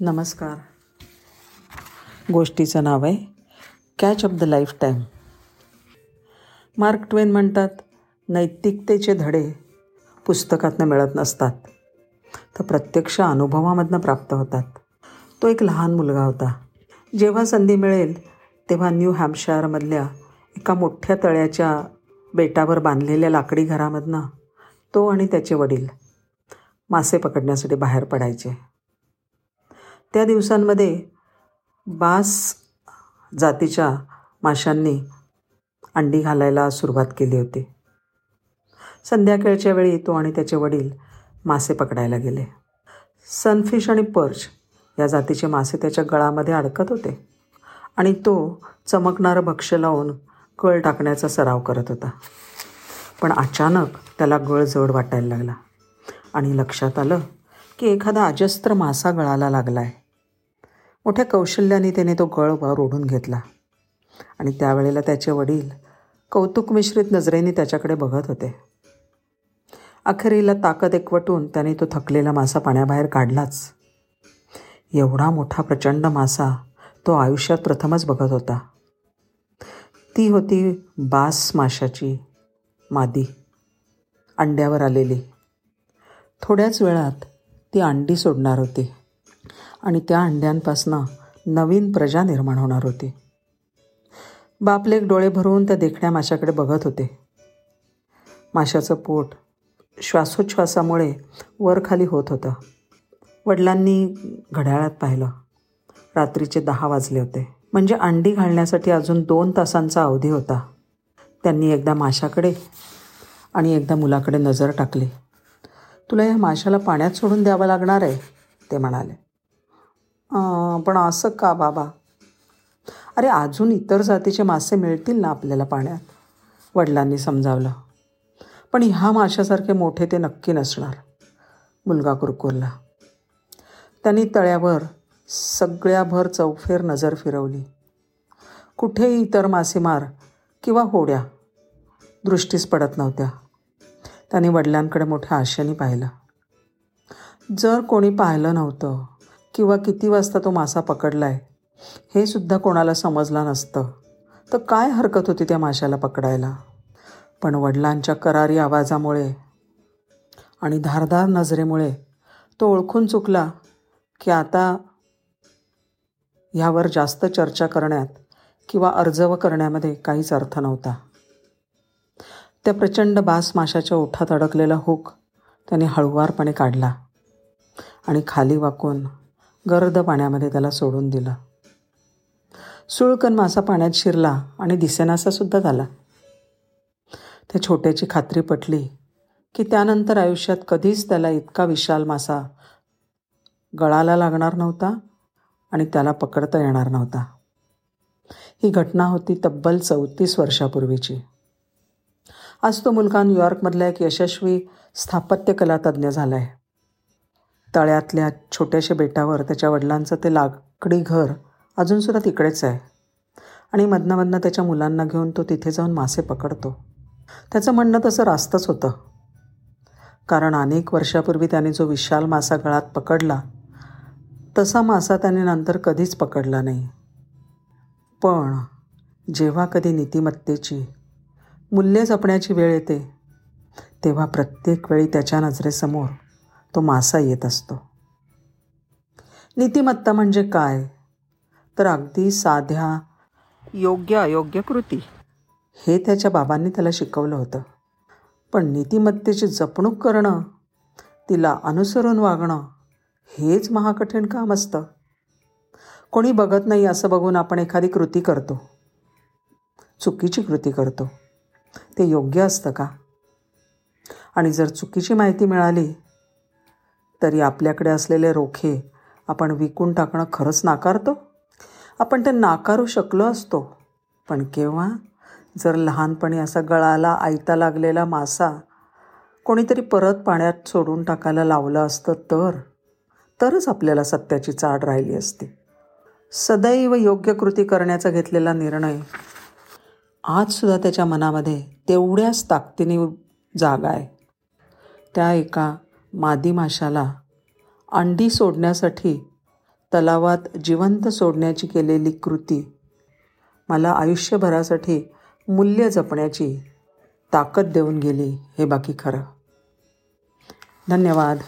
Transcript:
नमस्कार. गोष्टीचं नाव आहे catch of the lifetime Mark Twain म्हणतात नैतिकतेचे धडे पुस्तकातनं मिळत नसतात. तर प्रत्यक्ष अनुभवामधनं प्राप्त होतात. तो एक लहान मुलगा होता. जेव्हा संधी मिळेल तेव्हा न्यू हॅम्पशायरमधल्या एका मोठ्या तळ्याच्या बेटावर बांधलेल्या लाकडी घरामधनं तो आणि त्याचे वडील मासे पकडण्यासाठी बाहेर पडायचे. त्या दिवसांमध्ये बास जातीच्या माशांनी अंडी घालायला सुरुवात केली होती. संध्याकाळच्या वेळी तो आणि त्याचे वडील मासे पकडायला गेले. सनफिश आणि पर्च या जातीचे मासे त्याच्या गळामध्ये अडकत होते आणि तो चमकणारं भक्ष्य लावून कळ टाकण्याचा सराव करत होता. पण अचानक त्याला गळ जड वाटायला लागला आणि लक्षात आलं की एखादा अजस्त्र मासा गळाला लागला आहे मोठ्या कौशल्याने त्याने तो गळ वर ओढून घेतला. आणि त्यावेळेला त्याचे वडील कौतुक मिश्रित नजरेने त्याच्याकडे बघत होते. अखेरीला ताकद एकवटून त्याने तो थकलेला मासा पाण्याबाहेर काढलाच. एवढा मोठा प्रचंड मासा तो आयुष्यात प्रथमच बघत होता. ती होती बास माशाची मादी. अंड्यावर आलेली. थोड्याच वेळात ती अंडी सोडणार होती. आणि त्या अंड्यांपासनं नवीन प्रजा निर्माण होणार होती. बापलेक डोळे भरून त्या देखण्या माशाकडे बघत होते. माशाचं पोट श्वासोच्छ्वासामुळे वर खाली होत होतं. वडिलांनी घड्याळात पाहिलं. रात्रीचे दहा वाजले होते. म्हणजे अंडी घालण्यासाठी अजून दोन तासांचा अवधी होता. त्यांनी एकदा माशाकडे आणि एकदा मुलाकडे नजर टाकली. तुला या माशाला पाण्यात सोडून द्यावं लागणार आहे ते म्हणाले. पण असं का बाबा? अरे अजून इतर जातीचे मासे मिळतील ना आपल्याला पाण्यात? वडिलांनी समजावलं. पण ह्या माशासारखे मोठे ते नक्की नसणार मुलगा कुरकुरला. त्यांनी तळ्यावर सगळ्याभर चौफेर नजर फिरवली. कुठेही इतर मासेमार किंवा होड्या दृष्टीस पडत नव्हत्या. त्यांनी वडिलांकडे मोठ्या आशेने पाहिलं. जर कोणी पाहिलं नव्हतं किंवा किती वाजता तो मासा पकडला आहे हे सुद्धा कोणाला समजलं नसतं. तर काय हरकत होती त्या माशाला पकडायला? पण वडिलांच्या करारी आवाजामुळे आणि धारदार नजरेमुळे तो ओळखून चुकला की आता ह्यावर जास्त चर्चा करण्यात किंवा अर्जव करण्यामध्ये काहीच अर्थ नव्हता. त्या प्रचंड बास माशाच्या ओठात अडकलेला हुक त्याने हळुवारपणे काढला आणि खाली वाकून गर्द पाण्यामध्ये त्याला सोडून दिलं. सुळकन मासा पाण्यात शिरला आणि दिसेनासा सुद्धा झाला. त्या छोट्याची खात्री पटली की त्यानंतर आयुष्यात कधीच त्याला इतका विशाल मासा गळाला लागणार नव्हता आणि त्याला पकडता येणार नव्हता. ही घटना होती तब्बल चौतीस वर्षापूर्वीची. आज तो मुलगा न्यूयॉर्कमधला एक यशस्वी स्थापत्यकला तज्ज्ञ झाला आहे तळ्यातल्या छोट्याशा बेटावर त्याच्या वडिलांचं ते लाकडी घर अजूनसुद्धा तिकडेच आहे. आणि मधनामधनं त्याच्या मुलांना घेऊन तो तिथे जाऊन मासे पकडतो. त्याचं म्हणणं तसं रास्तच होतं. कारण अनेक वर्षापूर्वी त्याने जो विशाल मासा गळात पकडला तसा मासा त्याने नंतर कधीच पकडला नाही. पण जेव्हा कधी नीतिमत्तेची मूल्य जपण्याची वेळ येते तेव्हा प्रत्येक वेळी त्याच्या नजरेसमोर तो मासा येत असतो. नीतिमत्ता म्हणजे काय? तर अगदी साध्या योग्य अयोग्य कृती. हे त्याच्या बाबांनी त्याला शिकवलं होतं. पण नीतिमत्तेची जपणूक करणं तिला अनुसरून वागणं हेच महाकठीण काम असतं. कोणी बघत नाही असं बघून आपण एखादी कृती करतो. चुकीची कृती करतो. ते योग्य असतं का? आणि जर चुकीची माहिती मिळाली तरी आपल्याकडे असलेले रोखे आपण विकून टाकणं खरंच नाकारतो? आपण ते नाकारू शकलो असतो. पण केव्हा? जर लहानपणी असा गळाला आयता लागलेला मासा कोणीतरी परत पाण्यात सोडून टाकायला लावलं असतं तर? तरच आपल्याला सत्याची चाड राहिली असती. सदैव योग्य कृती करण्याचा घेतलेला निर्णय आजसुद्धा त्याच्या मनामध्ये तेवढ्याच ताकदीने जागा आहे त्या एका मादी माशाला. अंडी सोडण्यासाठी तलावात जिवंत सोडण्याची केलेली कृती. मला आयुष्यभरासाठी मूल्य जपण्याची ताकद देऊन गेली हे बाकी खरं. धन्यवाद.